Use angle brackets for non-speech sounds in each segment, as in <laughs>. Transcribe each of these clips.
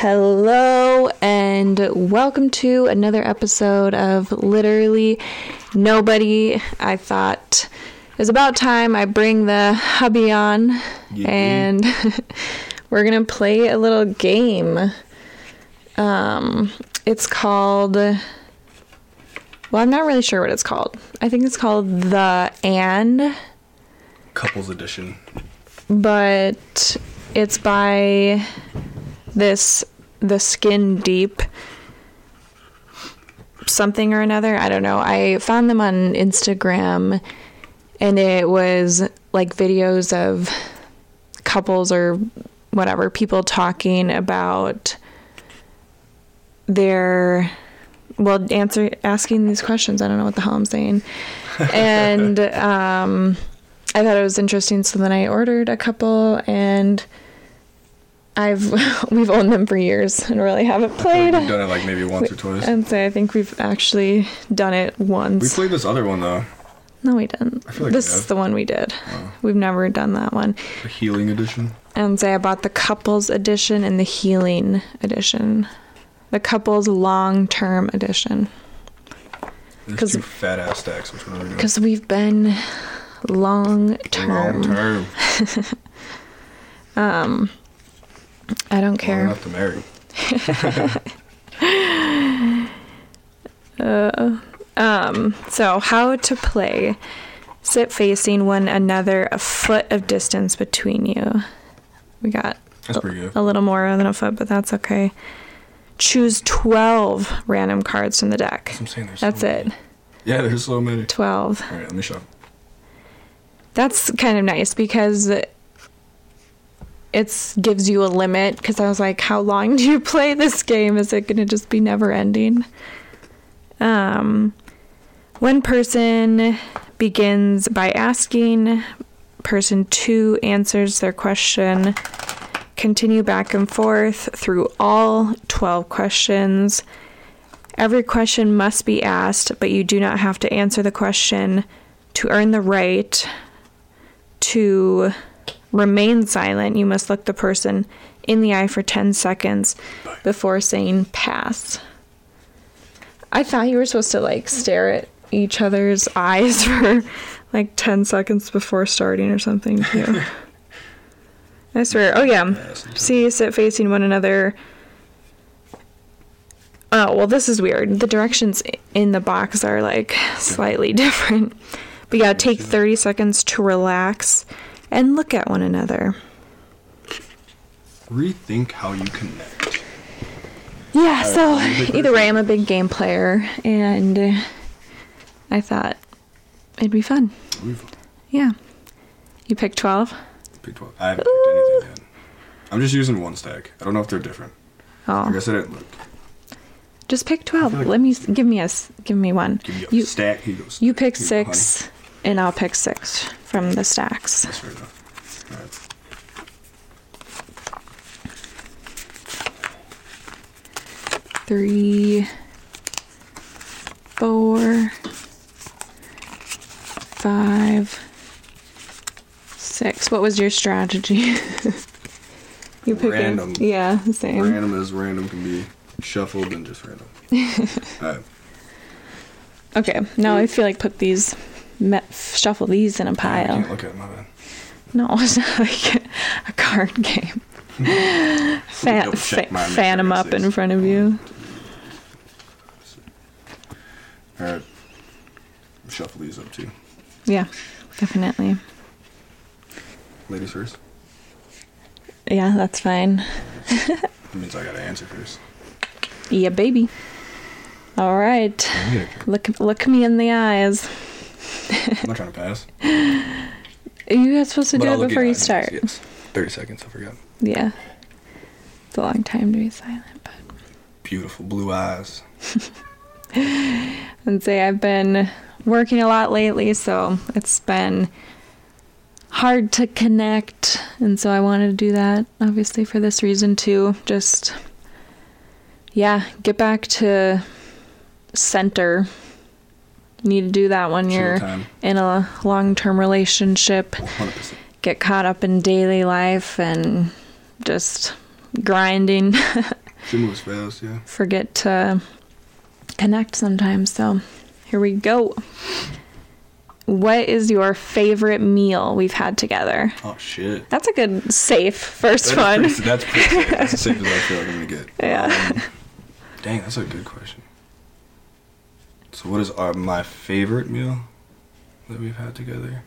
Hello, and welcome to another episode of Literally Nobody. I thought it was about time I bring the hubby on, Yeah. and <laughs> we're gonna play a little game. Um, it's called. Well, I'm not really sure what it's called. I think it's called the and Couples edition. but it's by this the skin deep something or another? I don't know. I found them on instagram and it was like videos of couples or whatever people talking about their well answer asking these questions. I don't know what the hell i'm saying. <laughs> And um I thought it was interesting, so then I ordered a couple, and I've <laughs> we've owned them for years and really haven't played. We've done it like maybe once or twice. And say I think we've actually done it once. We played this other one though, no, we didn't. I feel like this we is the one we did. Wow. We've never done that one. the healing edition. And say I bought the couples edition and the healing edition, the couples long term edition, There's 'Cause- two fat ass stacks. Which one are we doing? because we've been long term. Long term. <laughs> Um, I don't care. enough to marry. Uh, um, so how to play. Sit facing one another, a foot of distance between you. We got That's pretty good. a little more than a foot, but that's okay. Choose 12 random cards from the deck. That's I'm saying. There's That's so it. many. Yeah, there's so many. 12. All right, let me show. That's kind of nice because it gives you a limit. Because I was like, how long do you <laughs> play this game? Is it going to just be never ending? Um, one person begins by asking, person two answers their question. Continue back and forth through all 12 questions. Every question must be asked, but you do not have to answer the question to earn the right to remain silent, you must look the person in the eye for 10 seconds before saying pass. I thought you were supposed to like stare at each other's <laughs> eyes for like 10 seconds before starting or something too. I swear. Oh yeah. See, sit facing one another. Oh, well, this is weird. The directions in the box are like slightly <laughs> different. But yeah, take 30 seconds to relax and look at one another. Rethink how you connect. Yeah, so a big either way, I'm a big game player, and uh, I thought it'd be fun. We've Yeah. You pick 12? picked 12. I haven't picked anything yet. I'm just using one stack. I don't know if they're different. Like I Oh. said, I didn't look. Just pick 12. like- Let me, give me a, give me one. Give me a You, stack. He goes. you pick you honey. six, and I'll pick six from the stacks. That's fair enough. All right. three, four, five, six. What was your strategy? <laughs> you pick a- Random. yeah, same. Random as random can be shuffled and just random. <laughs> All right. Okay, now I feel like put these, me- shuffle these in a pile. can't look at it, my bad. No, <laughs> it's not like a card game. <laughs> Fan, fa- fan them up in front of you. All right. Shuffle these up too. Yeah, definitely. Ladies first. Yeah, that's fine. <laughs> That means I gotta answer first. Yeah, baby. All right. Look, look me in the eyes. I'm not trying to pass. Are you guys supposed to do it before you start. Yes. 30 seconds, I forgot. Yeah. It's a long time to be silent, but Beautiful blue eyes. <laughs> and say I've been working a lot lately, so it's been hard to connect, and so I wanted to do that obviously for this reason too. Just yeah, get back to center. Need to do that when you're time. in a long-term relationship. 100%. get caught up in daily life and just grinding, <laughs> She moves fast, yeah. forget to connect sometimes. So here we go. What is your favorite meal we've had together? Oh shit. That's a good, safe first That's one. pretty, that's pretty safe. That's as safe as I feel like I'm gonna get. <laughs> Yeah. Um, dang, that's a good question. So, what is our, my favorite meal that we've had together?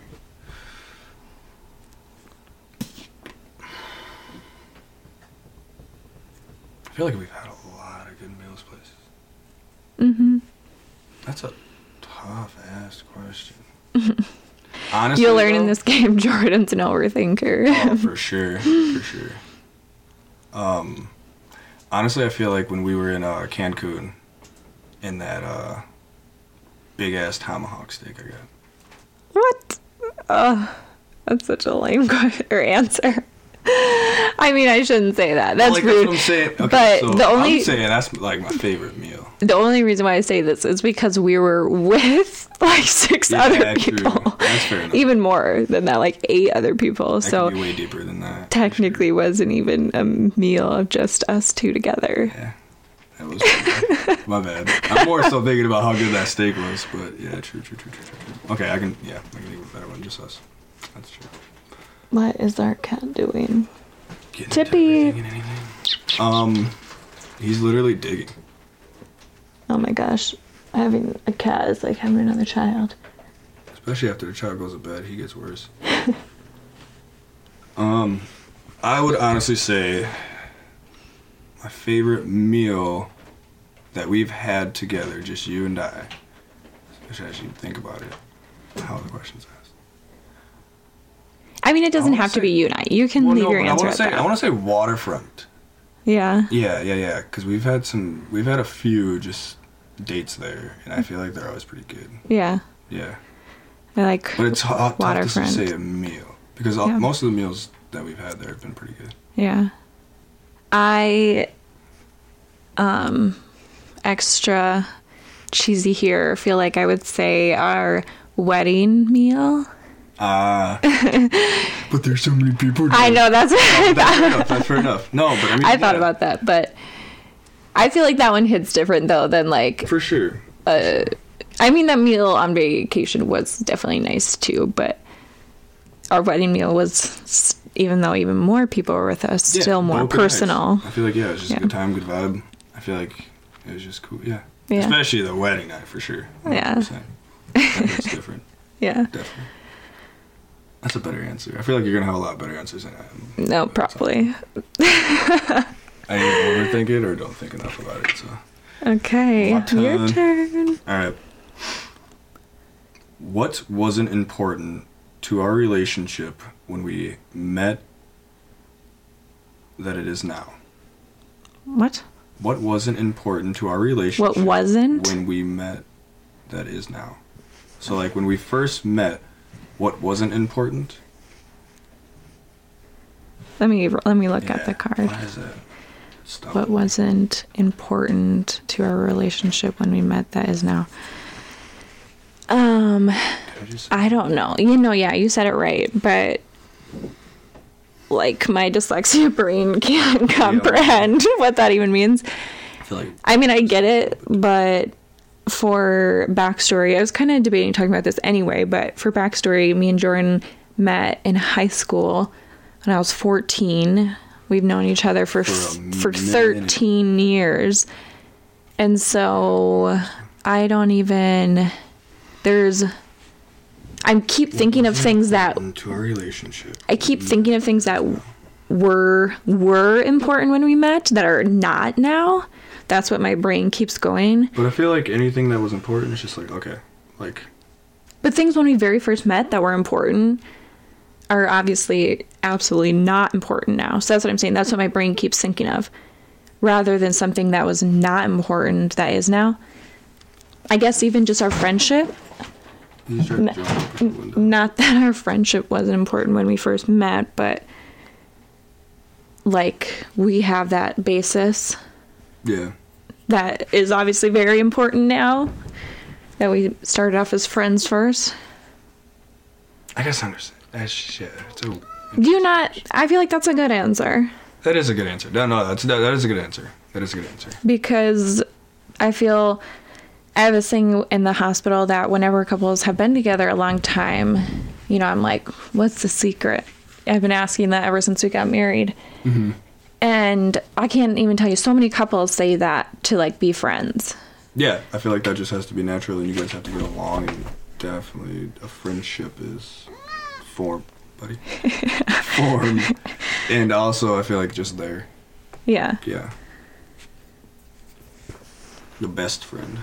I feel like we've had a lot of good meals places. hmm That's a tough ass question. <laughs> Honestly, You'll learn in this game <laughs> Jordan's an overthinker. oh, for <laughs> sure, for sure. Um, honestly, I feel like when we were in uh, Cancun, in that uh, big ass tomahawk steak I got. what? Oh, that's such a lame <laughs> question or answer. I mean, I shouldn't say that. That's like, rude. That's what I'm saying. Okay, but so the only I'm saying that's like my favorite meal. the only reason why I say this is because we were with <laughs> like six Yeah, other people, That's fair enough. even more than that, like eight other people. That so way deeper than that. technically, wasn't even a meal of just us two together. Yeah. That was my bad. I'm more so thinking about how good that steak was, but yeah, true, true, true, true, true. Okay, I can, yeah, I can a better one, just us. That's true. What is our cat doing? Getting Tippy. into everything and anything. Um, he's literally digging. Oh my gosh, having a cat is like having another child. Especially after the child goes to bed, he gets worse. <laughs> um, I would honestly say my favorite meal that we've had together, just you and I. I should actually think about it. How the question's asked. I mean, it doesn't have to be you and I. You can Well, leave no, your but I answer want to say that. I want to say waterfront. yeah. Yeah, yeah, yeah. Because we've had some, we've had a few just dates there, and I feel like they're always pretty good. Yeah. Yeah. I like But it's hot, hard tough to say a meal because all, Yeah. most of the meals that we've had there have been pretty good. Yeah. I um extra cheesy here feel like I would say our wedding meal. Ah. <laughs> but there's so many people. I know that's what I That's fair enough. That's fair enough. No, but I mean, <laughs> I thought about that, but I feel like that one hits different though than like for sure. I mean that meal on vacation was definitely nice too, but our wedding meal was s- even though even more people were with us, Yeah, still more both were nice. personal. I feel like yeah, it was just Yeah. a good time, good vibe. I feel like it was just cool. Yeah. Yeah. Especially the wedding night for sure. Yeah. 100%. That's different. <laughs> Yeah. Definitely. That's a better answer. I feel like you're gonna have a lot better answers than I am. No, probably. I either overthink it or don't think enough about it. So. Okay, your turn. turn. All right. What wasn't important to our relationship when we met that it is now? What? What wasn't important to our relationship What wasn't? when we met that is now? So like when we first met, what wasn't important? Let me let me look at the card. Why is that? Stop. What wasn't important to our relationship when we met that is now? Um, I don't know. You know, yeah, you said it right, but like my dyslexia <laughs> brain can't comprehend <laughs> what that even means. I feel like I mean, I get it, but for backstory, I was kind of debating talking about this anyway, but for backstory, me and Jordan met in high school when I was 14. We've known each other for For for 13 years. And so I don't even there's I keep thinking of things that important to our relationship. I keep thinking of things that were were important when we met that are not now. That's what my brain keeps going. But I feel like anything that was important is just like okay, like But things when we very first met that were important are obviously absolutely not important now. So that's what I'm saying. That's what my brain keeps thinking of. Rather than something that was not important that is now. I guess even just our friendship. You just tried to jump out the window. Not that our friendship wasn't important when we first met, but like we have that basis Yeah. that is obviously very important now. That we started off as friends first. I guess I understand. That's shit. So Do you not? I feel like that's a good answer. That is a good answer. No, no, that's that, that is a good answer. That is a good answer. because I feel I have this thing in the hospital that whenever couples have been together a long time, you know, I'm like, what's the secret? I've been asking that ever since we got married. Mm-hmm. And I can't even tell you, so many couples say that to like be friends. Yeah, I feel like that just has to be natural, and you guys have to get along, and definitely a friendship is formed, buddy. <laughs> formed, and also I feel like just there, Yeah. yeah. The best friend.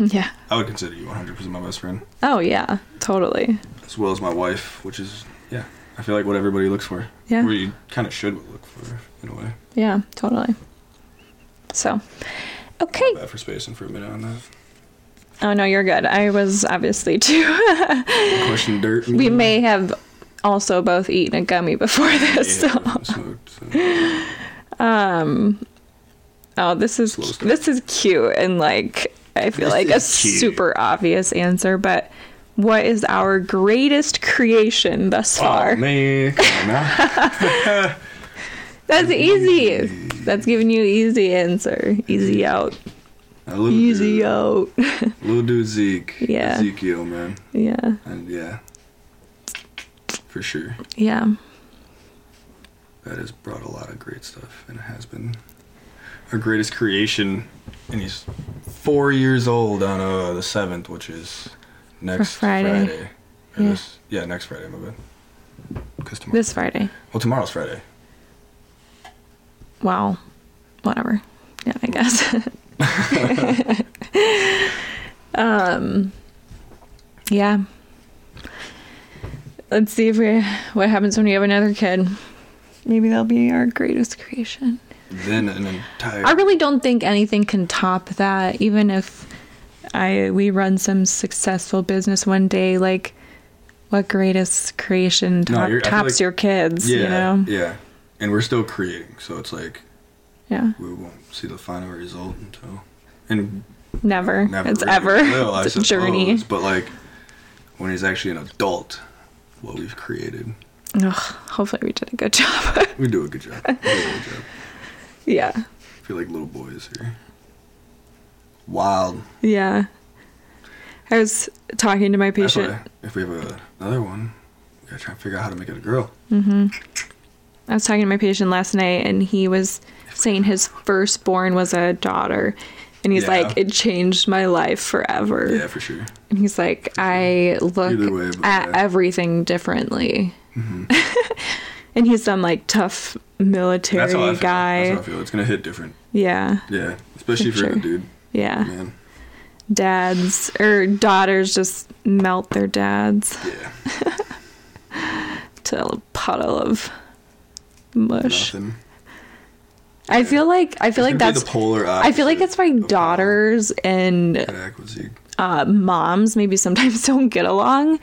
<laughs> yeah. I would consider you 100% my best friend, Oh, yeah. Totally. as well as my wife, which is yeah. I feel like what everybody looks for. Yeah. Or you kind of should look for in a way. Yeah, totally. So, okay. Bad for spacing for a minute on that. Oh, no, you're good. I was obviously <laughs> too. Question dirt. we may have also both eaten a gummy before this. Yeah, so. smoked, so. Um, oh, this is this is cute and like I feel This like a cute. super obvious answer, but what is our greatest creation thus far? Oh man, come on now. <laughs> That's easy. That's giving you easy answer. Easy out. Easy dude, out. little dude Zeke. <laughs> Yeah. Ezekiel, man, yeah. and yeah, for sure. Yeah. That has brought a lot of great stuff, and it has been our greatest creation. And he's four years old on uh, the seventh, which is next Friday. Friday. Or Yeah. this- yeah, next Friday, my bad. Because tomorrow. This Friday. well, tomorrow's Friday. Wow. Whatever. Yeah, I guess. <laughs> um yeah. Let's see if we what happens when we have another kid. Maybe that'll be our greatest creation. Then an entire. I really don't think anything can top that even if I we run some successful business one day like what greatest creation top, feel tops like- your kids, yeah, you know? yeah, and we're still creating, so it's like Yeah. we won't see the final result until and Never. never it's really ever. will, <laughs> it's a journey. But like when he's actually an adult, what we've created, Ugh, hopefully we did a good job. we do a good job. <laughs> yeah. I feel like little boys are wild. Yeah. I was talking to my patient. if we have a, another one, we gotta try and figure out how to make it a girl. Mhm. I was talking to my patient last night and he was saying his firstborn was a daughter. And he's Yeah. like, it changed my life forever. Yeah, for sure. And he's like, I look way, at yeah. everything differently. <laughs> and he's some like tough military That's how I feel. guy. That's how I feel. It's gonna hit different. Yeah. Yeah, especially For for, sure. the dude. Yeah. Man. Dads or daughters just melt their dads Yeah. <laughs> to a puddle of mush. Nothing. I feel like I feel like It's that's the polar I feel like why of daughters and Kodak was he- uh, moms maybe sometimes <laughs> don't get along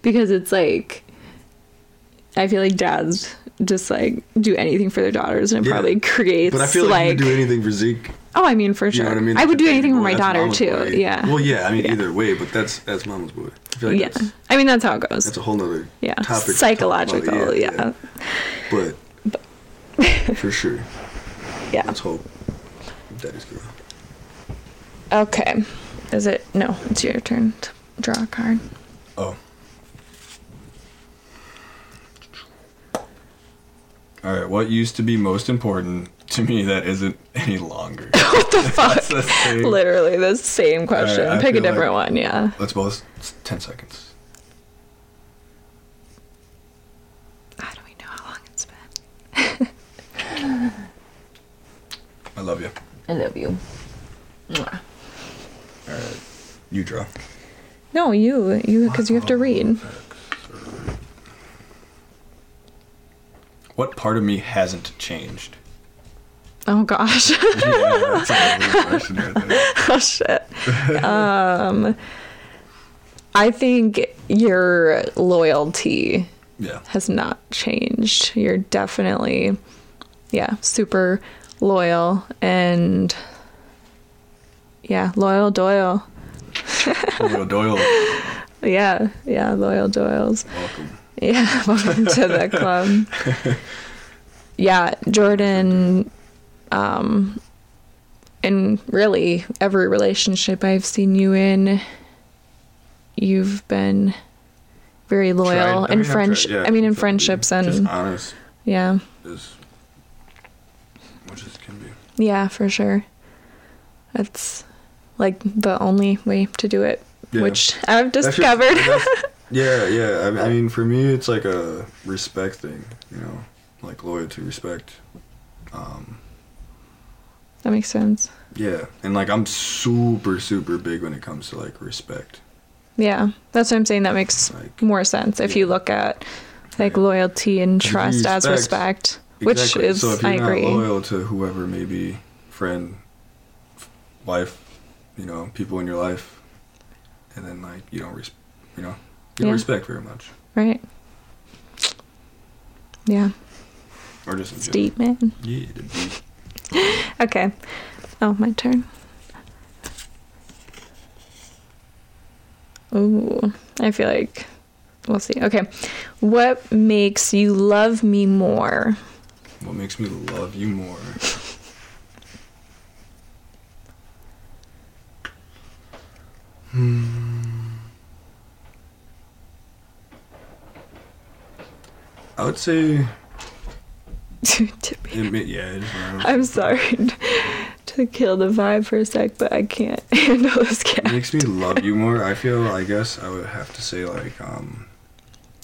because it's like I feel like dads just like do anything for their daughters and it Yeah. probably creates But I feel like, like, you would do anything for Zeke. oh I mean for You sure know what I mean? I would do anything for my daughter too boy. yeah Well, yeah. I mean, Yeah. either way, but that's that's mama's boy. I feel like yeah I mean that's how it goes that's a whole nother yeah topic. to talk about. psychological yeah But for sure, <laughs> yeah let's hope daddy's girl. okay is it no it's your turn to draw a card Oh. All right. What used to be most important to me that isn't any longer? <laughs> what the fuck the same. literally the same question I pick a feel like- different one yeah Let's both. it's Ten seconds. how do we know how long it's been <laughs> I love you. I love you All right. You draw. no you you because you have to read oh, What part of me hasn't changed? oh gosh <laughs> Yeah, that's a right there. <laughs> oh shit. Um, I think your loyalty Yeah. has not changed. You're definitely, yeah, super loyal and yeah, loyal Doyle. <laughs> loyal Doyle. Yeah, yeah, loyal Doyles. Welcome. <laughs> Yeah, welcome to the club. yeah, Jordan, um, in really every relationship I've seen you in, you've been very loyal in mean, French. yeah, I mean, in friendships Just and honest yeah, as it can be. yeah, for sure. That's like the only way to do it, Yeah. which I've That's just- discovered. that's- <laughs> yeah, yeah. I, I mean, for me, it's like a respect thing. You know, like loyalty, respect. Um, that makes sense. yeah, and like I'm super, super big when it comes to like respect. Yeah, that's what I'm saying. That makes Like more sense if you look at like Right. loyalty and trust as respect- respect, which exactly. is so if you're I not agree. loyal to whoever, maybe friend, wife, you know, people in your life, and then like you don't, res- you know, you Yeah. respect very much, Right. Yeah. or just general. Deep man. Yeah. <laughs> Okay. Oh, my turn. Ooh, I feel like we'll see. Okay. What makes you love me more? What makes me love you more? <laughs> Hmm. I would say, <laughs> To be- it, yeah. It just matters. I'm sorry <laughs> to kill the vibe for a sec, but I can't <laughs> handle this It makes me love you more. I feel. I guess I would have to say like, um,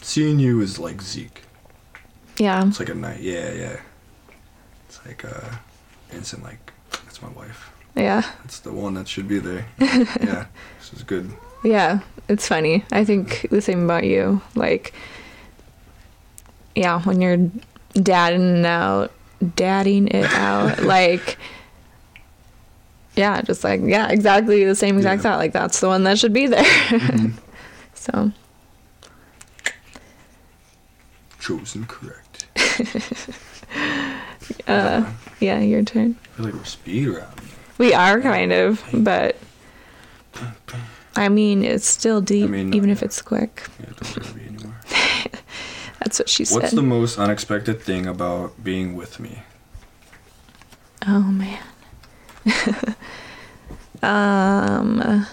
seeing you is like Zeke. Yeah. It's like a night. Yeah, yeah. It's like uh, instant. Like that's my wife. Yeah. That's the one that should be there. yeah, this is good. Yeah, it's funny. I think the same about you. Like, yeah, when you're dadding out, dadding it out, <laughs> like, yeah, just like, yeah, exactly the same exact Yeah. thought. Like, that's the one that should be there. Mhm. <laughs> so, Chosen correct. <laughs> uh, yeah, your turn. I feel like we're speed round. We are kind of, but I mean, it's still deep, mean, even if it's quick. Yeah, That's what she said. What's the most unexpected thing about being with me? Oh man. <laughs> um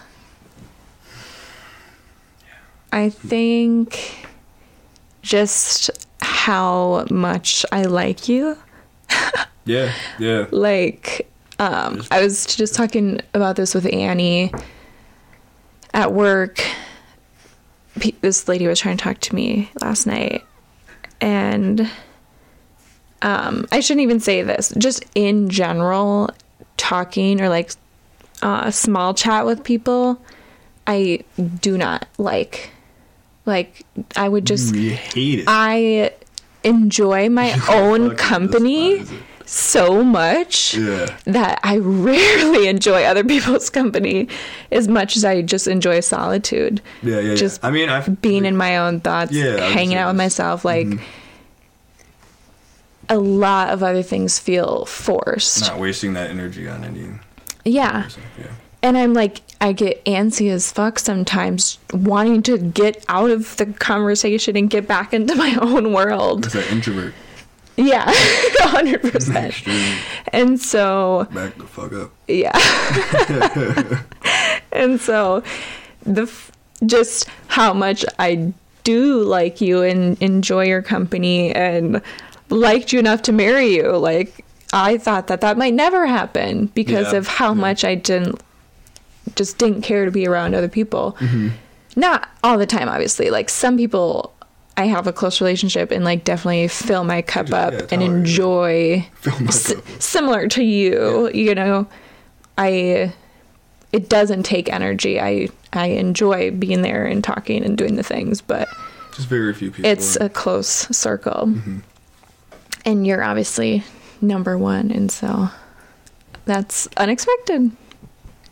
I think just how much I like you. <laughs> Yeah, yeah. Like um I was just talking about this with Annie at work. This lady was trying to talk to me last night and um, I shouldn't even say this. Just in general, talking or like uh, a small chat with people, I do not like. Like I would just, we hate it. I enjoy my <laughs> own company. So much Yeah. that I rarely <laughs> enjoy other people's company as much as I just enjoy solitude. Yeah, yeah, yeah. Just I mean, I've Being in my own thoughts, Yeah, hanging out with myself, like Mhm. a lot of other things feel forced. not wasting that energy on any Yeah. Yeah. And I'm like, I get antsy as fuck sometimes, wanting to get out of the conversation and get back into my <laughs> own world. It's that introvert. Yeah, <laughs> 100%. And so, Back the fuck up. yeah. <laughs> and so, the f- just how much I do like you and enjoy your company and liked you enough to marry you. Like, I thought that that might never happen because Yeah, of how yeah. much I didn't just didn't care to be around other people. Mm-hmm. Not all the time, obviously. Like some people, I have a close relationship and like definitely fill my cup Just- up yeah, and enjoy. <laughs> Fill my S- cup up. similar to you, you know, I. It doesn't take energy. I I enjoy being there and talking and doing the things, but Just very few people. it's a close circle. Mhm. And you're obviously number one, and so that's unexpected.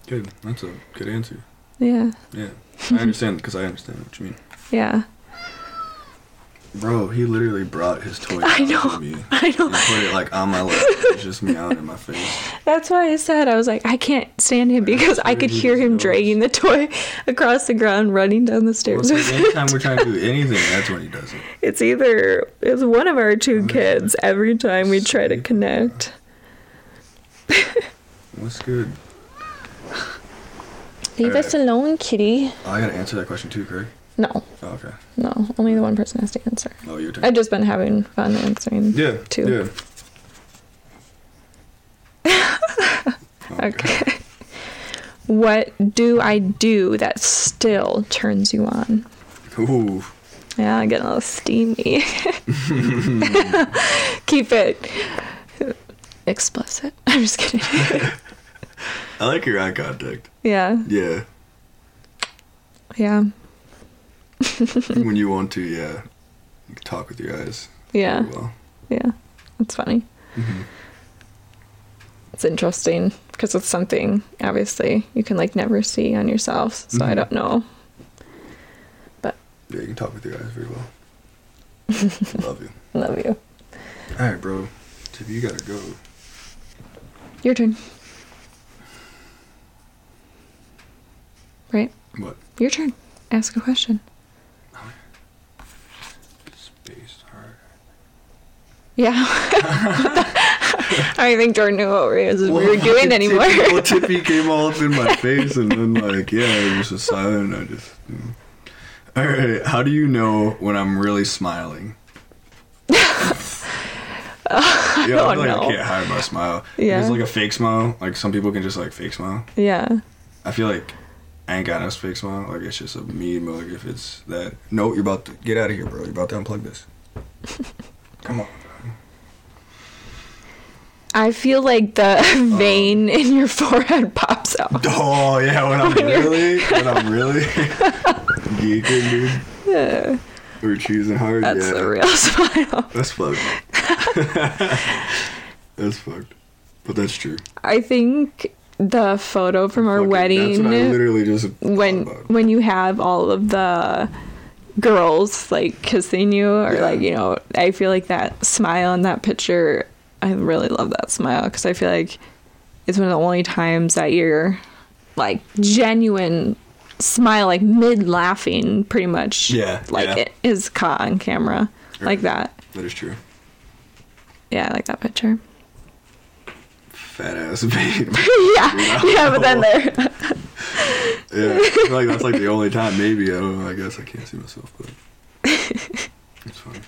good. That's a good answer. Yeah, Yeah, I understand because I understand what you mean. <laughs> yeah. Bro, he literally brought his toy I know, to me. <laughs> I know. And put it like on my lap. It's just meowing in my face. That's why I said I was like I can't stand him because I could hear him knows. dragging the toy across the ground, running down the stairs. it's like anytime we're trying to do anything, that's when he does it. <laughs> It's either it's one of our two kids every time we try to connect. <laughs> What's good? Leave Alright. us alone, kitty. Oh, I gotta answer that question too, Craig. No, Oh, okay. no, only the one person has to answer. Oh, your turn. I've just been having fun answering. yeah. two. Yeah. <laughs> Okay. What do I do that still turns you on? Ooh. Yeah, I get a little steamy. <laughs> Keep it explicit. <laughs> I'm just kidding. I like your eye contact. yeah, Yeah. yeah, <laughs> when you want to, yeah. You can talk with your eyes. yeah, Well. yeah. It's funny. Mhm. It's interesting because it's something obviously you can like never see on yourself. So I Mhm. don't know. But Yeah, you can talk with your eyes very well. <laughs> Love you. love you. All right, bro. Tip, you gotta go. Your turn. Right? What? Your turn. Ask a question. Space hard. Yeah. <laughs> I don't think Jordan knew what we we were doing anymore. Tippy, well, <laughs> Tippy came all up in my face, and then like, yeah, it was just silent. I just. mm. All right. How do you know when I'm really smiling? <laughs> yeah, I feel like know. I can't hide my smile. Yeah. It's like a fake smile. Like some people can just like fake smile. yeah. I feel like I ain't got no fake smile. Like it's just a mean mug if it's that. No, you're about to get out of here, bro. You're about to unplug this. <laughs> Come on. I feel like the um, <laughs> vein in your forehead pops out. <laughs> Oh yeah, when I'm When you're- really, when I'm really geeking, dude, Yeah, We're cheesing hard. that's yeah, a real smile. that's fucked. that's fucked. But that's true. I think the photo from our Fucking- wedding That's what I literally just thought when about. when you have all of the girls like kissing you or Yeah. like you know i feel like that smile in that picture i really love that smile because i feel like it's one of the only times that you're like genuine smile like mid laughing pretty much Yeah, like yeah. it is caught on camera like that That is true. yeah i like that picture Fat ass <laughs> babe. <laughs> yeah yeah but then <laughs> there yeah, I feel like that's like the only time. Maybe I don't know. I guess I can't see myself, but it's fine.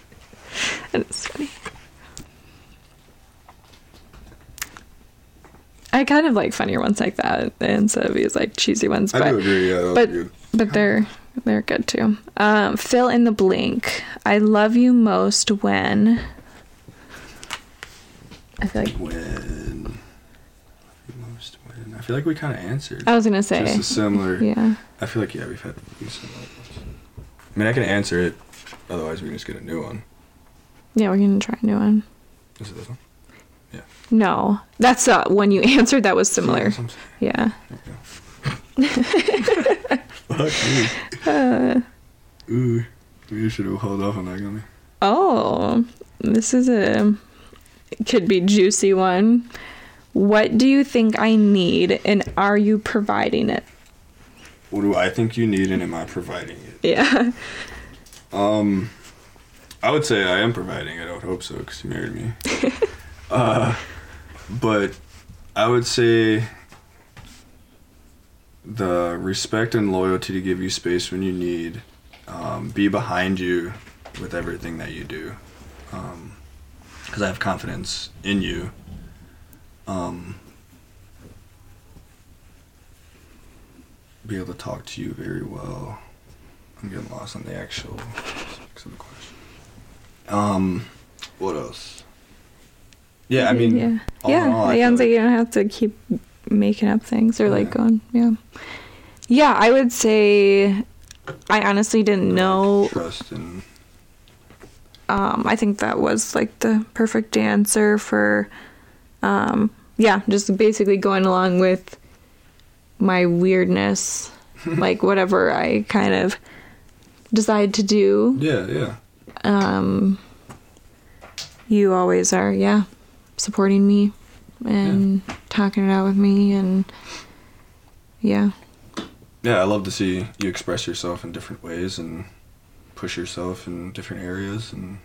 It's funny. I kind of like funnier ones like that instead of these like cheesy ones, I but do agree. Yeah, but but they're they're good too. Um, fill in the blank. I love you most when. I feel like When I feel like we kind of answered. I was gonna say. Just a similar. <laughs> Yeah. I feel like yeah, we've had similar ones. I mean, I can answer it. Otherwise, we can just get a new one. Yeah, we're gonna try a new one. Is it this one? Yeah. No, that's uh when you <laughs> answered that was similar. Yeah. <laughs> Fuck Uh, me. Ooh, we should have held off on that, gummy. Oh, this is a could be juicy one. What do you think I need and are you providing it? What do I think you need, and am I providing it? Yeah. <laughs> Um, I would say I am providing it. I would hope so, because you married me. <laughs> uh, but I would say the respect and loyalty to give you space when you need, um, be behind you with everything that you do, because I have confidence in you. Um, be able to talk to you very well. I'm getting lost on the actual specifics of the question. Um, what else? Yeah, I mean, yeah. all yeah. all, it sounds like like- you don't have to keep making up things or like going, yeah. Yeah, I would say I honestly didn't know trust and um, I think that was like the perfect answer for, um, yeah, just basically going along with my weirdness, <laughs> like whatever I kind of decide to do. yeah, yeah. um, you always are, yeah, supporting me and talking it out with me, and yeah, Yeah, I love to see you express yourself in different ways and push yourself in different areas and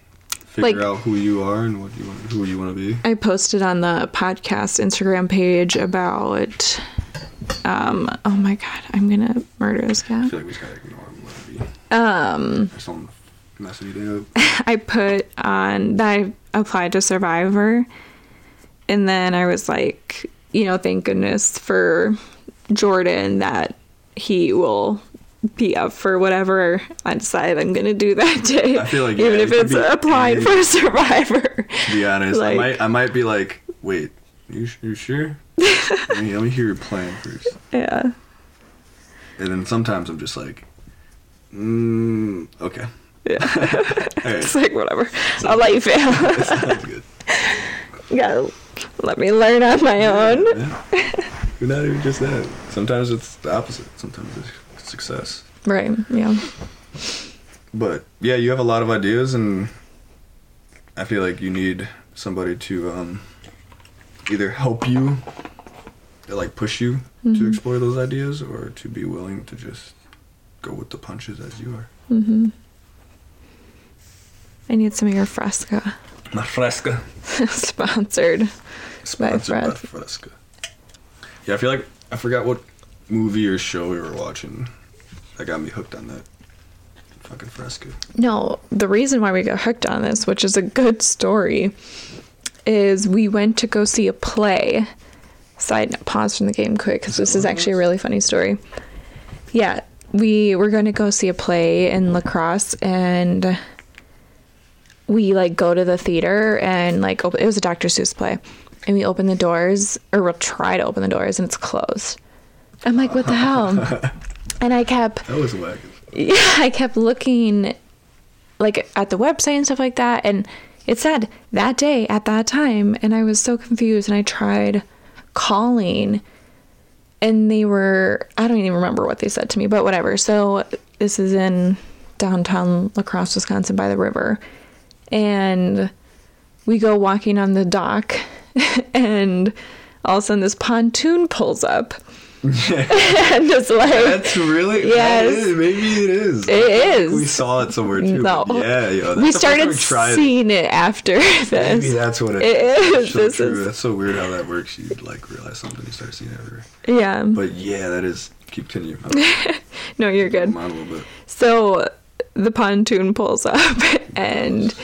figure Like- out who you are and what you want, who you want to be. I posted on the podcast Instagram page about. Um, oh my god, I'm gonna murder this I feel like we just gotta ignore him. Let it be. Um, There's something messing up. <laughs> I put on that I applied to Survivor, and then I was like, you know, thank goodness for Jordan that he will be up for whatever I decide I'm gonna do that <laughs> day. I feel like, even yeah, if it it's be applying any- for Survivor. To be honest, Like- I might I might be like, wait, you you sure? let, me, let me hear your plan first. <laughs> yeah. And then sometimes I'm just like, mm, okay. Yeah. <laughs> Right. It's like whatever. I'll let you fail. Sounds good. gotta let me learn on my own. Yeah. You're not even just that. Sometimes it's the opposite. Sometimes it's success. Right. Yeah. But yeah, you have a lot of ideas, and I feel like you need somebody to um, either help you, or like push you to explore those ideas, or to be willing to just go with the punches as you are. Mm-hmm. I need some of your Fresca. My fresca. Sponsored. <laughs> Sponsored by Fres- Fresca. Yeah, I feel like I forgot what movie or show we were watching that got me hooked on that fucking Fresca. No, the reason why we got hooked on this, which is a good story, is we went to go see a play. Side note, pause from the game quick because this is actually a really funny story. Yeah, we were going to go see a play in La Crosse and we like go to the theater and like open, it was a Dr. Seuss play and we open the doors or we'll try to open the doors and it's closed. I'm like, what the hell? <laughs> and I kept That was whack. yeah, <laughs> I kept looking like at the website and stuff like that and it said that day at that time and I was so confused and I tried calling and they were I don't even remember what they said to me, but whatever. So this is in downtown La Crosse, Wisconsin by the river. And we go walking on the dock <laughs> and all of a sudden this pontoon pulls up. <laughs> and it's like That's really Yes. that is- maybe it is. It is. We saw it somewhere too. No. Yeah, yo, we the first time started we it. seeing it after this. Maybe that's what it It is. so This true. is- That's so weird how that works. You like realize something, you start seeing it everywhere. Yeah. But yeah, that is. Keep continue. I'm <laughs> No, you're good. A little bit. So the pontoon pulls up, <laughs> and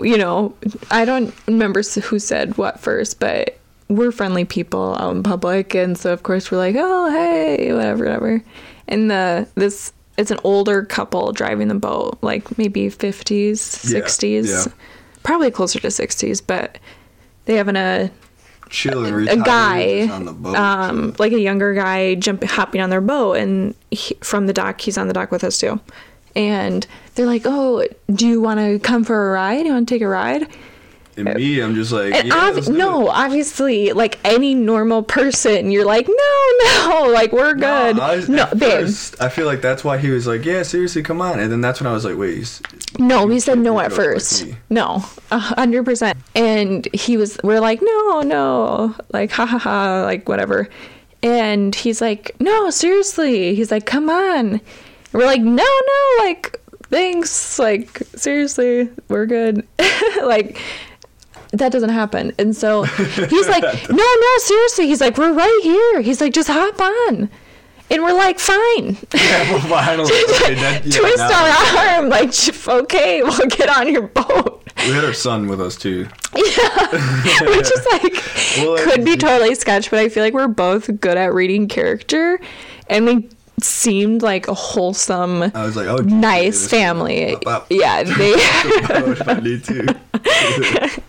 you know, I don't remember who said what first, but we're friendly people out in public, and so of course we're like, oh hey, whatever, whatever. And the this it's an older couple driving the boat, like maybe fifties, sixties, yeah. probably closer to sixties, but they have an a Chilling, a guy, on the boat. um, like a younger guy, jumping, hopping on their boat, and he, from the dock, he's on the dock with us too. And they're like, "Oh, do you want to come for a ride? You want to take a ride?" And me, I'm just like, yeah, ob- no, it. obviously, like any normal person, you're like, "No, <laughs> no, like we're good." No, I, No, babe. first, I feel like that's why he was like, "Yeah, seriously, come on." And then that's when I was like, "Wait, he's, No, we said no at first. me. no, a hundred percent. And he was, we're like, no, no, like, ha ha ha, like whatever. And he's like, no, seriously. He's like, come on. And we're like, no, no, like, thanks. Like, seriously, we're good. <laughs> like, that doesn't happen. And so <laughs> he's like, no, no, seriously. He's like, we're right here. He's like, just hop on. And we're like, fine. <laughs> yeah, well, I okay, <laughs> that, yeah, Twist now- our arm, like, okay, we'll get on your boat. We had our son with us too. Yeah. Which is like, Well, could be totally sketch, but I feel like we're both good at reading character. And we seemed like a wholesome, I was like, "Oh, nice family. Up, up. Yeah, they if I need to.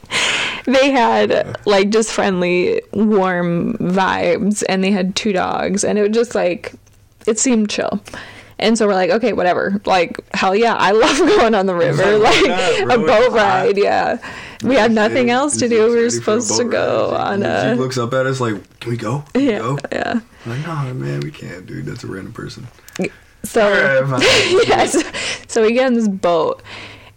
They had like just friendly, warm vibes, and they had two dogs, and it was just like it seemed chill. And so we're like, okay, whatever. Like, hell yeah, I <laughs> love going on the river, Why like a boat ride. Yeah, we had nothing else to do. We were ready for a supposed to go ride. on a He looks up at us like, "Can we go? Can we yeah, go?" yeah. I'm like, "No, man, we can't, dude. That's a random person." So fine. <laughs> yes, so we get on this boat,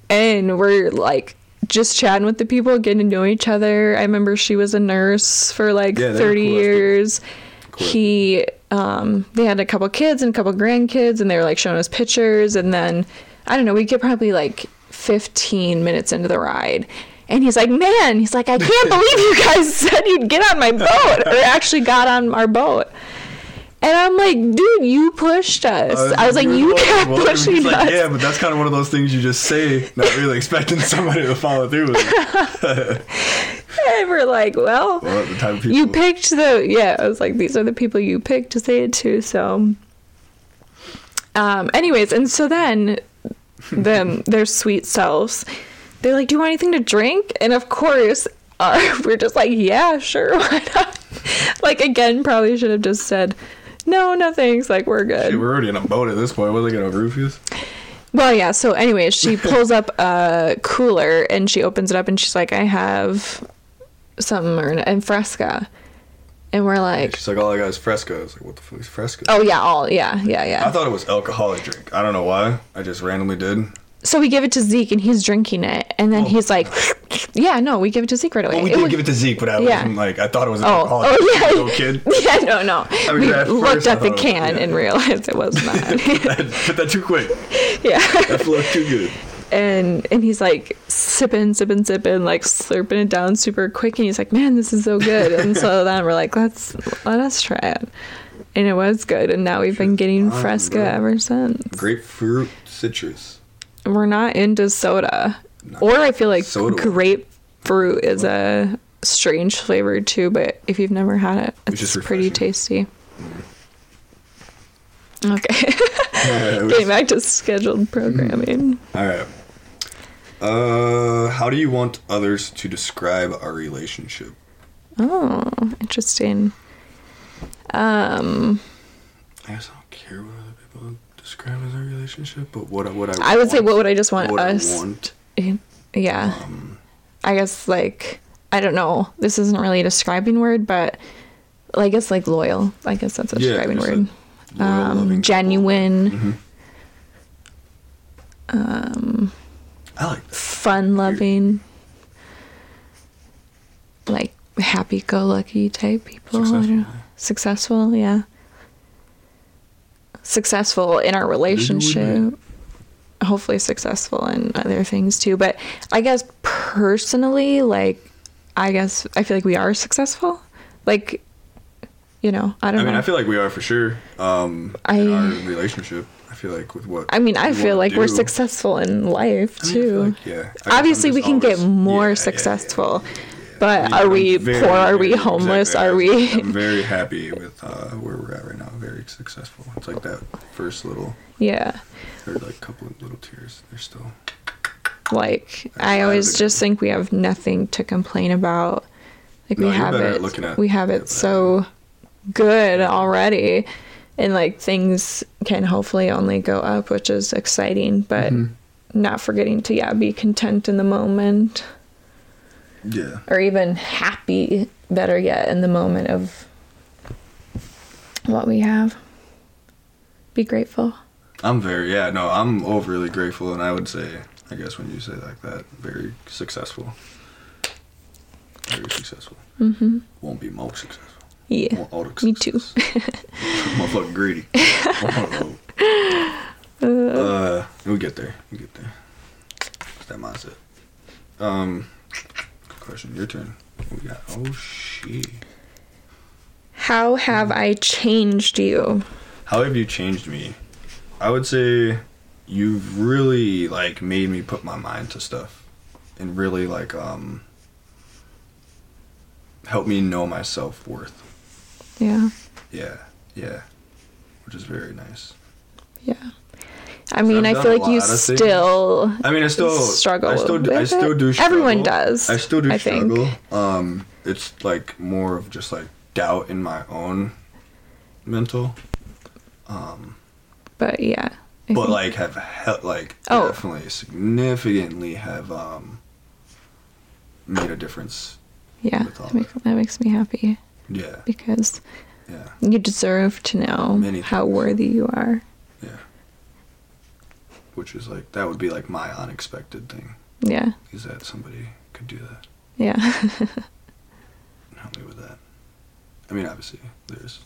and we're like just chatting with the people, getting to know each other. I remember she was a nurse for like Yeah, 30 cool years. Cool. He, um, they had a couple kids and a couple grandkids, and they were like showing us pictures. And then, I don't know, we get probably like 15 minutes into the ride. And he's like, man, he's like, I can't <laughs> believe you guys said you'd get on my boat or actually got on our boat. And I'm like, dude, you pushed us. I was like, you kept welcome. pushing He's us. yeah, but that's kind of one of those things you just say, not really expecting <laughs> somebody to follow through with it. <laughs> And we're like, well, Well, the type of people. you picked the yeah i was like these are the people you picked to say it to so um anyways and so then <laughs> them their sweet selves they're like do you want anything to drink and of course uh, we're just like yeah sure why not like again probably should have just said no no thanks like we're good Shit, we're already in a boat at this point. What are they gonna roof us? well yeah so anyways she pulls up a cooler and she opens it up and she's like i have something or and fresca and we're like She's like, all I got is Fresca. I was like, what the fuck is Fresca? Oh yeah, all yeah, yeah, yeah. I thought it was alcoholic drink. I don't know why. I just randomly did. So we give it to Zeke and he's drinking it, and then Oh. he's like, "Yeah, no, we give it to Zeke right away." Well, we It did was- <laughs> give it to Zeke, but I Yeah. wasn't like, I thought it was an Oh, alcoholic oh yeah, Little kid. <laughs> yeah, no, no. I mean, we at looked at the can yeah. and realized it was <laughs> not. Put that too quick. yeah, That flowed too good. and and he's like sipping, sipping, sipping, like slurping it down super quick, and he's like, "Man, this is so good." And so then we're like, "Let's let us try it," and it was good. And now we've been getting Fresca ever since. Grapefruit citrus. We're not into soda. Or I feel like Soda. grapefruit is a strange flavor too, but if you've never had it, It's it's just pretty tasty. Okay. Yeah, was- <laughs> Getting back to scheduled programming. All right. Uh, how do you want others to describe our relationship? Oh, interesting. Um, I guess I don't care what other people describe as our relationship, but what I- what I I would say, what would I just want what us? I want. Yeah. Um, I guess like I don't know. This isn't really a describing word, but I guess like loyal. I guess that's a Yeah, describing word. loyal, um, genuine, Mhm. um, I like fun loving, like happy go lucky type people. Successful. Successful, yeah. Successful in our relationship. Hopefully successful in other things too. But I guess personally, like I guess I feel like we are successful. Like you know, I don't I mean, know. I feel like we are for sure. Um, I- in our relationship, I feel like with what I mean, I feel like we're successful in life I mean, I too. like, yeah. Obviously, we can get more yeah, successful. yeah, yeah. But mean, are we very, poor? Are we homeless? exactly. Are we? I'm <laughs> very happy with uh, where we're at right now. Very successful. It's like that first little, yeah. or like a couple of little tears. They're still. Like I always just think we have nothing to complain about. Like No, we have it. we have it it so good already, and like things can hopefully only go up, which is exciting. But Mhm. not forgetting to yeah be content in the moment, Yeah. or even happy. Better yet, in the moment of what we have. Be grateful. I'm very yeah no I'm overly grateful and I would say I guess when you say like that very successful. Very successful. Mm-hmm. Won't be most successful. Yeah. Me too. <laughs> Motherfucking greedy. <laughs> uh, we get there. We get there. That mindset. Um, question. Your turn. What we got? Oh shit. How have I changed you? How have you changed me? I would say you've really like made me put my mind to stuff and really like um help me know my self worth. Yeah. Yeah, yeah. Which is very nice. Yeah. I mean, I feel like you lot of things. still I mean, I still struggle I still do, I still do. Struggle. Everyone does, I still do I think. struggle. Um, it's like more of just like doubt in my own mental. Um, but yeah. I but think- like have he- like Oh. definitely significantly have um made a difference. yeah, that makes, that makes me happy Yeah, because yeah, you deserve to know how worthy you are. Which is like that would be like my unexpected thing Yeah. is that somebody could do that Yeah. <laughs> help me with that. I mean, obviously there's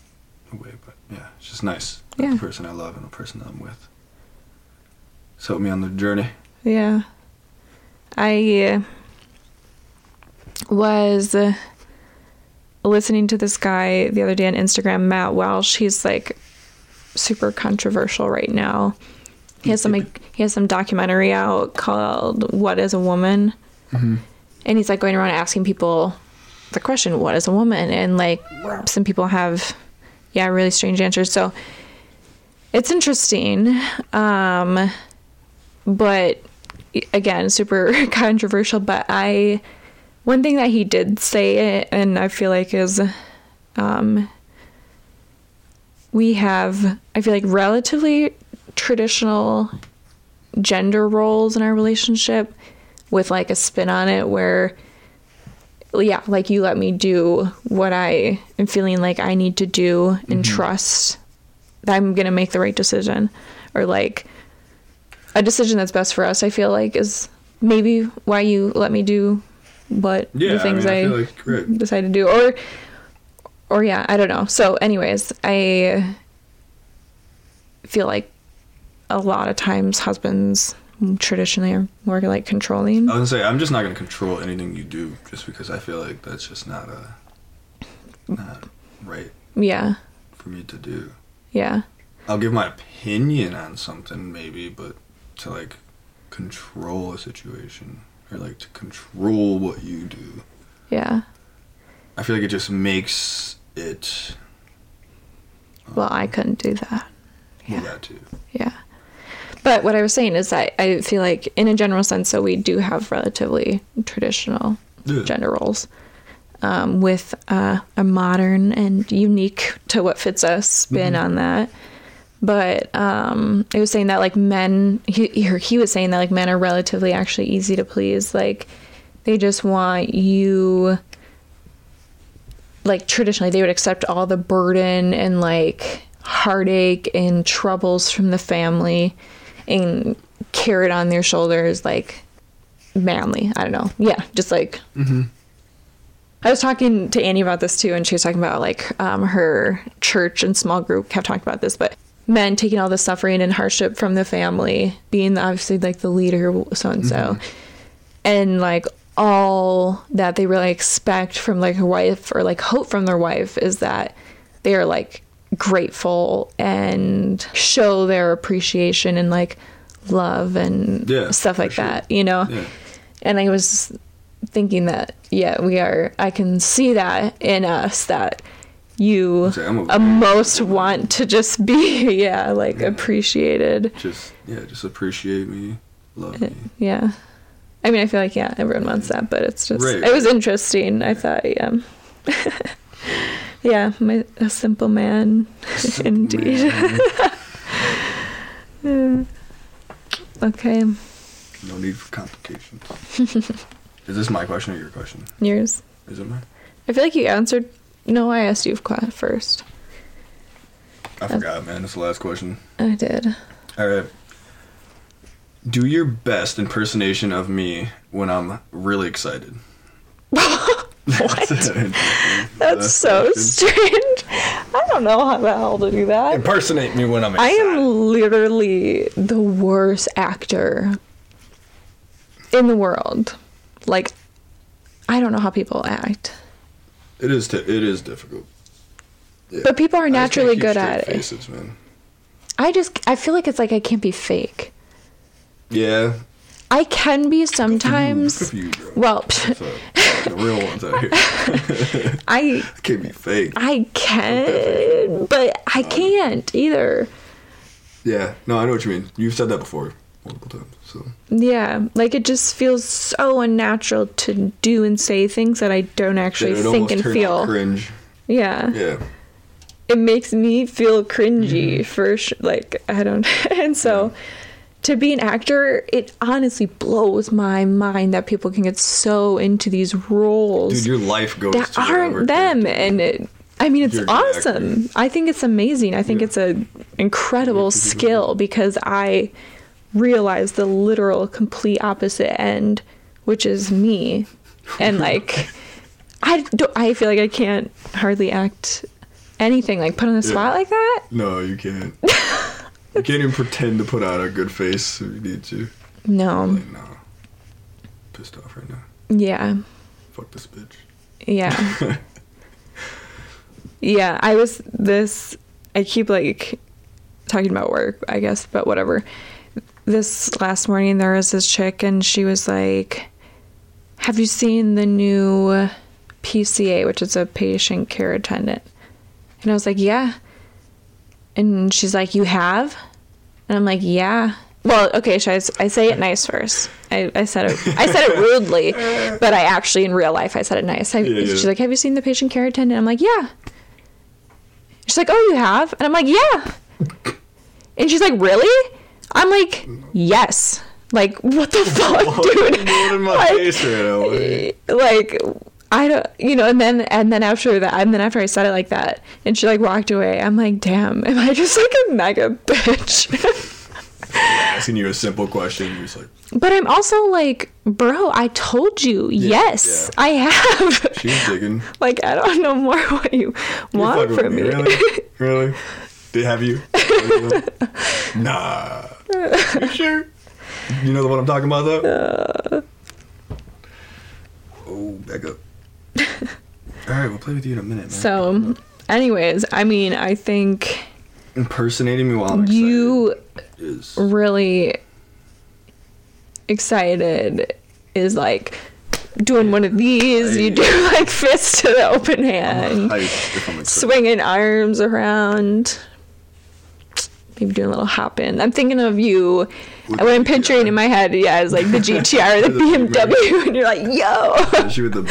a way, but yeah, it's just nice. Yeah. The person I love and the person that I'm with. It's helped me on the journey. Yeah. I uh, was uh, listening to this guy the other day on Instagram, Matt Walsh. He's like super controversial right now. He has some like, he has some documentary out called "What Is a Woman," Mm-hmm. and he's like going around asking people the question, "What is a woman?" And like some people have, yeah, really strange answers. So it's interesting. Um, but again super <laughs> controversial but i one thing that he did say and i feel like is um we have i feel like relatively traditional gender roles in our relationship with like a spin on it where yeah like you let me do what i am feeling like i need to do and mm-hmm. trust that i'm gonna make the right decision or like a decision that's best for us i feel like is maybe why you let me do what Yeah, the things I, i, mean, I feel like decide to do or or yeah i don't know. So anyways i feel like a lot of times husbands traditionally are more like controlling I was gonna say I'm just not gonna control anything you do just because I feel like that's just not a not right yeah for me to do. yeah I'll give my opinion on something maybe, but to like control a situation or like to control what you do. yeah I feel like it just makes it well i couldn't do that well that too. Yeah. But what I was saying is that I feel like, in a general sense, so we do have relatively traditional Yeah. gender roles um, with uh, a modern and unique to what fits us spin on that. But um, it was saying that like men, he he was saying that like men are relatively actually easy to please. Like they just want you. Like traditionally, they would accept all the burden and like heartache and troubles from the family and carry it on their shoulders like manly. I don't know. Yeah, just like Mm-hmm. I was talking to Annie about this too, and she was talking about like um, her church and small group kept talking about this, but men taking all the suffering and hardship from the family, being the, obviously like the leader, so and so, and like all that they really expect from like a wife or like hope from their wife is that they are like grateful and show their appreciation and like love and Yeah, stuff like sure. that, you know? Yeah. and I was thinking that yeah, we are. I can see that in us that you Say, a- most want to just be <laughs> yeah, like appreciated. Just yeah, just appreciate me, love me. <laughs> Yeah, I mean, I feel like yeah, everyone wants that, but it's just Right. it was interesting. I thought yeah. <laughs> yeah, my a simple man, <laughs> indeed. <laughs> Yeah. okay, No need for complications. Is this my question or your question? yours. Is it mine? I feel like you answered. No, I asked you first. I forgot, man. It's the last question. I did. All right. Do your best impersonation of me when I'm really excited. <laughs> <laughs> What? That's <laughs> so strange. I don't know how the hell to do that. Impersonate me when I'm I am literally the worst actor in the world. Like, I don't know how people act, It is. T- it is difficult. Yeah. but people are I just can't naturally good at it. faces, man. I just, I feel like it's like I can't be fake. Yeah. I can be sometimes. Good <laughs> for you, bro. Well, the real ones out here. <laughs> I Can't be fake. I can, but I can't either. Yeah. No, I know what you mean. You've said that before multiple times. So Yeah, like it just feels so unnatural to do and say things that I don't actually think and feel. cringe. Yeah. Yeah. it makes me feel cringy Mm-hmm. for sh- like I don't <laughs> and so to be an actor it honestly blows my mind that people can get so into these roles Dude, your life goes that to aren't them character. and it I mean it's You're awesome. I think it's amazing. I think Yeah. it's a incredible Yeah, people do skill because I realize the literal complete opposite end, which is me. And <laughs> like I don't I feel like I can't hardly act anything like put on the spot Yeah. like that. No, you can't. <laughs> you can't even pretend to put on a good face if you need to. No. Like, no. Pissed off right now. Yeah. Fuck this bitch. Yeah. <laughs> yeah, I was this I keep like talking about work, I guess, but whatever. This last morning there was this chick and she was like, "Have you seen the new PCA, which is a patient care attendant?" And I was like, "Yeah." And she's like, "You have?" And I'm like, "Yeah." Well, okay, should I, I say it nice first? I, I said it. I said it rudely, <laughs> but I actually, in real life, I said it nice. I, Yeah, yeah. She's like, "Have you seen the patient care attendant?" I'm like, "Yeah." She's like, "Oh, you have?" And I'm like, "Yeah." <laughs> And she's like, "Really?" I'm like, "Yes." Like, what the <laughs> fuck, dude? Like, face right now? Wait. like I don't, you know, and then and then after that, and then after I said it like that, and she like walked away. I'm like, damn, am I just like a mega bitch? <laughs> Asking you a simple question, you're just like, but I'm also like, bro, I told you, yes, yeah. I have. she's digging. <laughs> like I don't know more <laughs> what you You're want from me. with Really? really? Did have you? nah. You sure? You know the one I'm talking about though? Uh. oh, back up. All right, we'll play with you in a minute, man. so, anyways, I mean, I think impersonating me while I'm you is really excited is like doing one of these. You do like fist to the open hand, hype if I'm swinging arms around, maybe doing a little hop in. I'm thinking of you. What I'm picturing GTR. in my head, yeah, is like the <laughs> GTR, the The Beamer. BMW, <laughs> and you're like, yo. She with the.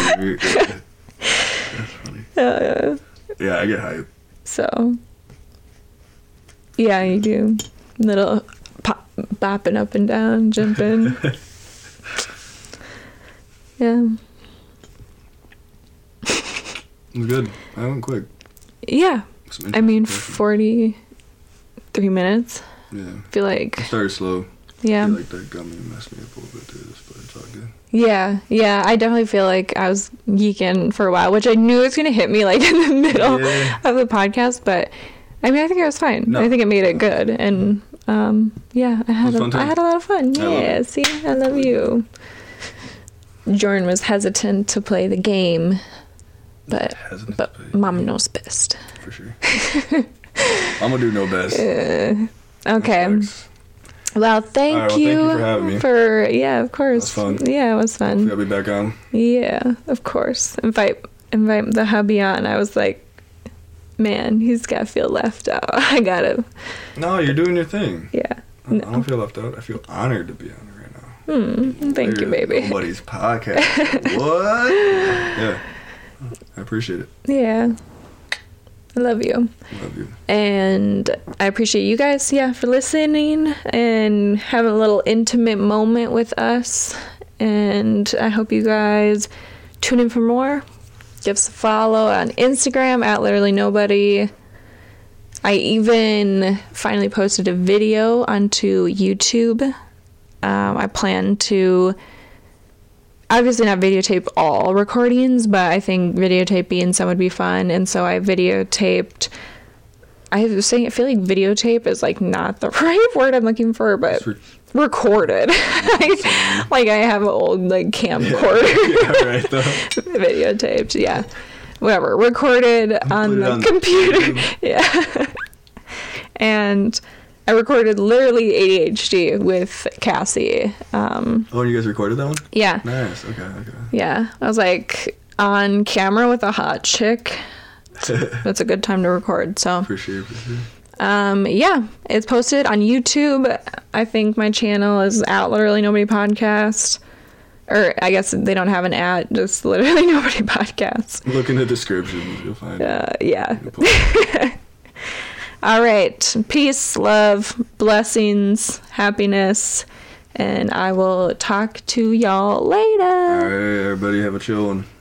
Yeah. <laughs> That's funny. Uh, Yeah, I get hype. so, yeah, you do little pop, bopping up and down, jumping. yeah. It's good. I went quick. Yeah. I mean, 43 minutes. Yeah. I feel like, I started slow. Yeah. I feel like that gummy messed me up a little bit too, but it's all good. Yeah, yeah, I definitely feel like I was geeking for a while, which I knew was gonna hit me like <laughs> in the middle Yeah. of the podcast, but I mean, I think it was fine. No. I think it made it good, and um, yeah, I had a. I had a lot of fun. I Yeah, it. see, I love you. Jordan was hesitant to play the game, but but mom knows best. For sure. I'm gonna do no best. <laughs> Uh, okay. Well, thank, right, well, you, thank you for having me. for- yeah, of course. fun. Yeah, it was fun. Hopefully I'll be back on. Yeah, of course. Invite invite the hubby on. I was like, man, he's got to feel left out. <laughs> I gotta, No, you're doing your thing. yeah. I I don't feel left out. I feel honored to be on it right now. Hmm, thank you, baby. Nobody's podcast. <laughs> what? Yeah. I appreciate it. Yeah, I love you, Love you. and I appreciate you guys. Yeah, for listening and having a little intimate moment with us. And I hope you guys tune in for more. Give us a follow on Instagram at literally nobody. I even finally posted a video onto YouTube. Um, I plan to obviously not videotape all recordings, but I think videotaping some would be fun. And so I videotaped. I was saying, I feel like videotape is like not the <laughs> right word I'm looking for, but re- recorded. <laughs> like, like I have an old like camcorder yeah, <laughs> right though. videotaped. Yeah, whatever. Recorded on the on computer. Yeah, and I recorded literally ADHD with Cassie. Um, Oh, and you guys recorded that one? yeah, Nice. Okay. Okay. yeah. I was like on camera with a hot chick. <laughs> That's a good time to record. So, for sure. For sure. um, yeah, it's posted on YouTube. I think my channel is at literally nobody podcast. Or I guess they don't have an at, just literally <laughs> nobody podcast. Look in the description. You'll find it. Uh, yeah. <laughs> All right. Peace, love, blessings, happiness, and I will talk to y'all later. All right, everybody, have a chill one.